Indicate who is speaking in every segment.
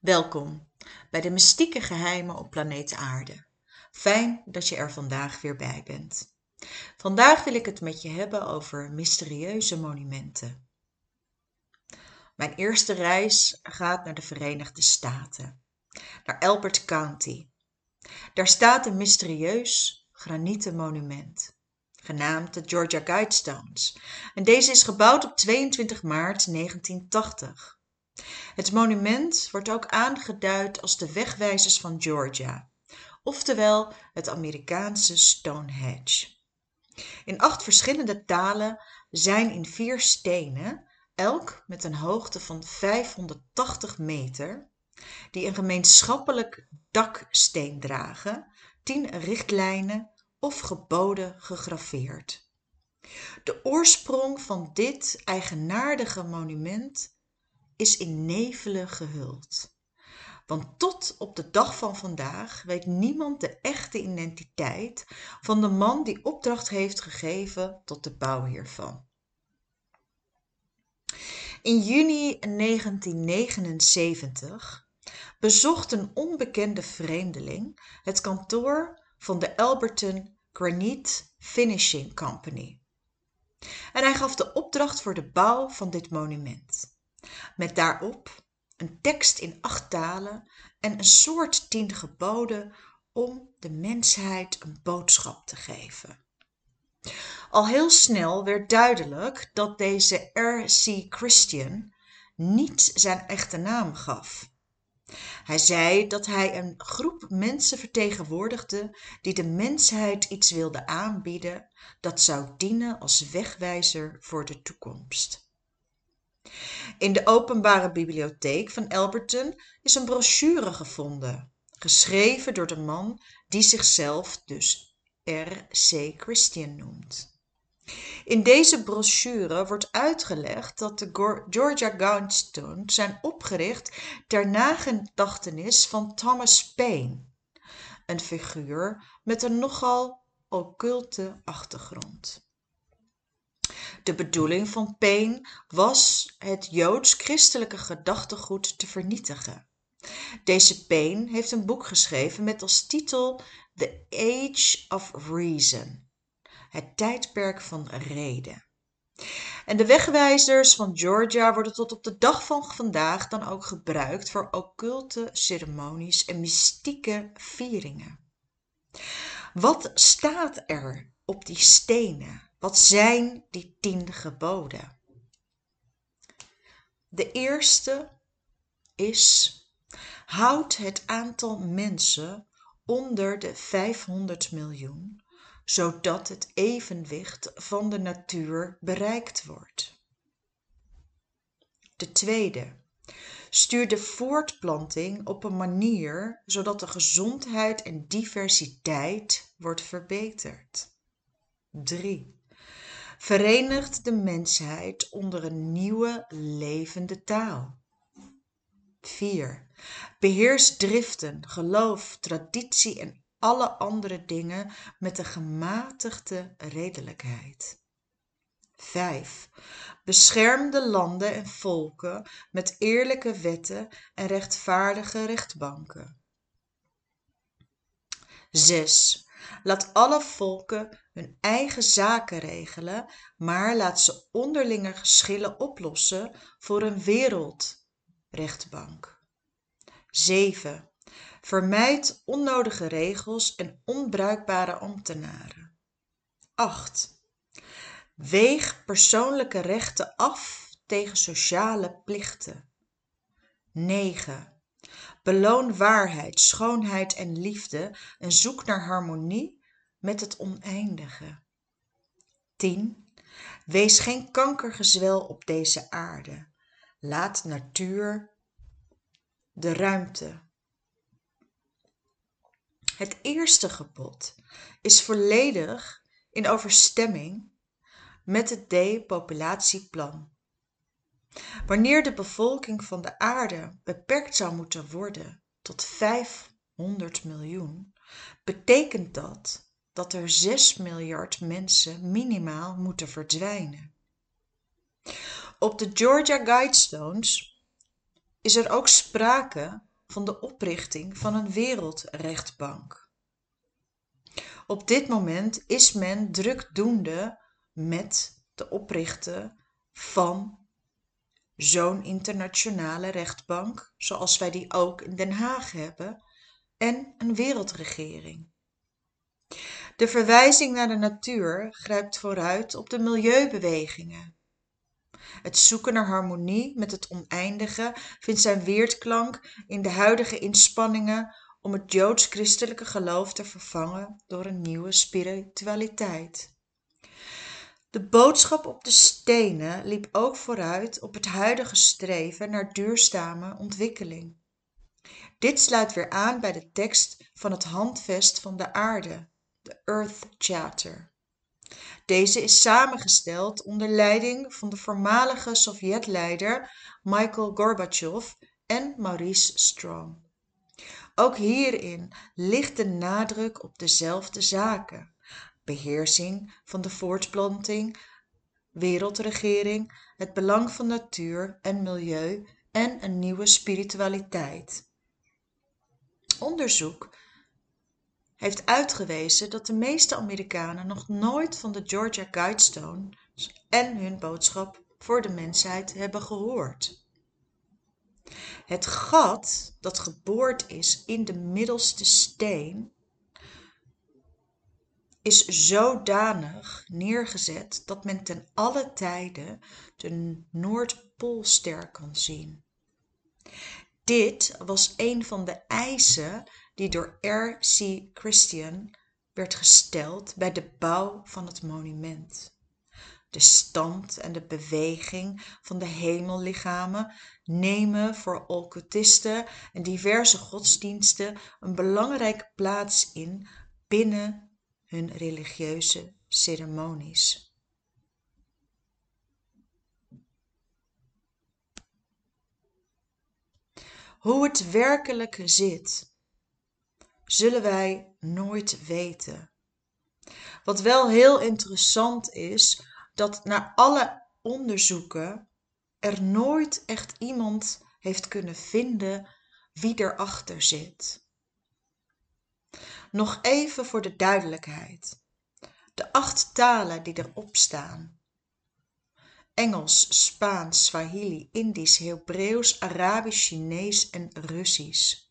Speaker 1: Welkom bij de mystieke geheimen op planeet Aarde. Fijn dat je er vandaag weer bij bent. Vandaag wil ik het met je hebben over mysterieuze monumenten. Mijn eerste reis gaat naar de Verenigde Staten, naar Elbert County. Daar staat een mysterieus granieten monument, genaamd de Georgia Guidestones. En deze is gebouwd op 22 maart 1980. Het monument wordt ook aangeduid als de wegwijzers van Georgia, oftewel het Amerikaanse Stonehenge. In acht verschillende talen zijn in vier stenen, elk met een hoogte van 580 meter, die een gemeenschappelijk daksteen dragen, tien richtlijnen of geboden gegraveerd. De oorsprong van dit eigenaardige monument is in nevelen gehuld. Want tot op de dag van vandaag weet niemand de echte identiteit van de man die opdracht heeft gegeven tot de bouw hiervan. In juni 1979 bezocht een onbekende vreemdeling het kantoor van de Alberton Granite Finishing Company. En hij gaf de opdracht voor de bouw van dit monument met daarop een tekst in acht talen en een soort tien geboden om de mensheid een boodschap te geven. Al heel snel werd duidelijk dat deze R.C. Christian niet zijn echte naam gaf. Hij zei dat hij een groep mensen vertegenwoordigde die de mensheid iets wilde aanbieden dat zou dienen als wegwijzer voor de toekomst. In de openbare bibliotheek van Alberton is een brochure gevonden, geschreven door de man die zichzelf dus R.C. Christian noemt. In deze brochure wordt uitgelegd dat de Georgia Guidestones zijn opgericht ter nagedachtenis van Thomas Paine, een figuur met een nogal occulte achtergrond. De bedoeling van Paine was het joods-christelijke gedachtegoed te vernietigen. Deze Paine heeft een boek geschreven met als titel The Age of Reason, het tijdperk van reden. En de wegwijzers van Georgia worden tot op de dag van vandaag dan ook gebruikt voor occulte ceremonies en mystieke vieringen. Wat staat er op die stenen? Wat zijn die tien geboden? De eerste is: houd het aantal mensen onder de 500 miljoen, zodat het evenwicht van de natuur bereikt wordt. De tweede: stuur de voortplanting op een manier zodat de gezondheid en diversiteit wordt verbeterd. 3 verenigt de mensheid onder een nieuwe levende taal. 4. Beheers driften, geloof, traditie en alle andere dingen met een gematigde redelijkheid. 5. Bescherm de landen en volken met eerlijke wetten en rechtvaardige rechtbanken. 6. Laat alle volken eigen zaken regelen, maar laat ze onderlinge geschillen oplossen voor een wereldrechtbank. 7. Vermijd onnodige regels en onbruikbare ambtenaren. 8. Weeg persoonlijke rechten af tegen sociale plichten. 9. Beloon waarheid, schoonheid en liefde en zoek naar harmonie met het oneindige. 10. Wees geen kankergezwel op deze aarde. Laat natuur de ruimte. Het eerste gebod is volledig in overstemming met het depopulatieplan. Wanneer de bevolking van de aarde beperkt zou moeten worden tot 500 miljoen, betekent dat dat er 6 miljard mensen minimaal moeten verdwijnen. Op de Georgia Guidestones is er ook sprake van de oprichting van een wereldrechtbank. Op dit moment is men drukdoende met de oprichten van zo'n internationale rechtbank, zoals wij die ook in Den Haag hebben, en een wereldregering. De verwijzing naar de natuur grijpt vooruit op de milieubewegingen. Het zoeken naar harmonie met het oneindige vindt zijn weerklank in de huidige inspanningen om het joods-christelijke geloof te vervangen door een nieuwe spiritualiteit. De boodschap op de stenen liep ook vooruit op het huidige streven naar duurzame ontwikkeling. Dit sluit weer aan bij de tekst van het Handvest van de Aarde, Earth Charter. Deze is samengesteld onder leiding van de voormalige Sovjetleider Michael Gorbachev en Maurice Strong. Ook hierin ligt de nadruk op dezelfde zaken: beheersing van de voortplanting, wereldregering, het belang van natuur en milieu en een nieuwe spiritualiteit. Onderzoek heeft uitgewezen dat de meeste Amerikanen nog nooit van de Georgia Guidestones en hun boodschap voor de mensheid hebben gehoord. Het gat dat geboord is in de middelste steen is zodanig neergezet dat men ten alle tijde de Noordpoolster kan zien. Dit was een van de eisen die door R.C. Christian werd gesteld bij de bouw van het monument. De stand en de beweging van de hemellichamen nemen voor occultisten en diverse godsdiensten een belangrijke plaats in binnen hun religieuze ceremonies. Hoe het werkelijk zit zullen wij nooit weten. Wat wel heel interessant is, dat na alle onderzoeken er nooit echt iemand heeft kunnen vinden wie erachter zit. Nog even voor de duidelijkheid. De acht talen die erop staan. Engels, Spaans, Swahili, Indisch, Hebreeuws, Arabisch, Chinees en Russisch.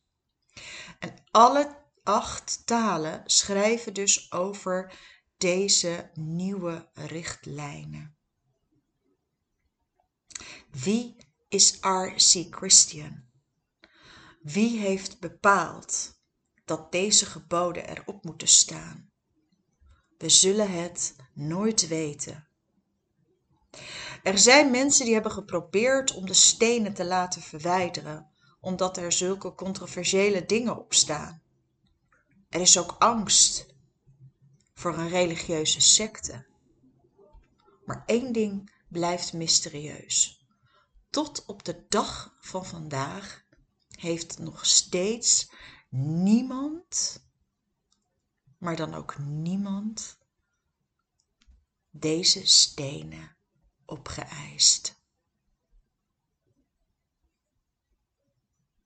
Speaker 1: En alle acht talen schrijven dus over deze nieuwe richtlijnen. Wie is R.C. Christian? Wie heeft bepaald dat deze geboden erop moeten staan? We zullen het nooit weten. Er zijn mensen die hebben geprobeerd om de stenen te laten verwijderen, omdat er zulke controversiële dingen op staan. Er is ook angst voor een religieuze secte. Maar één ding blijft mysterieus. Tot op de dag van vandaag heeft nog steeds niemand, maar dan ook niemand, deze stenen opgeëist.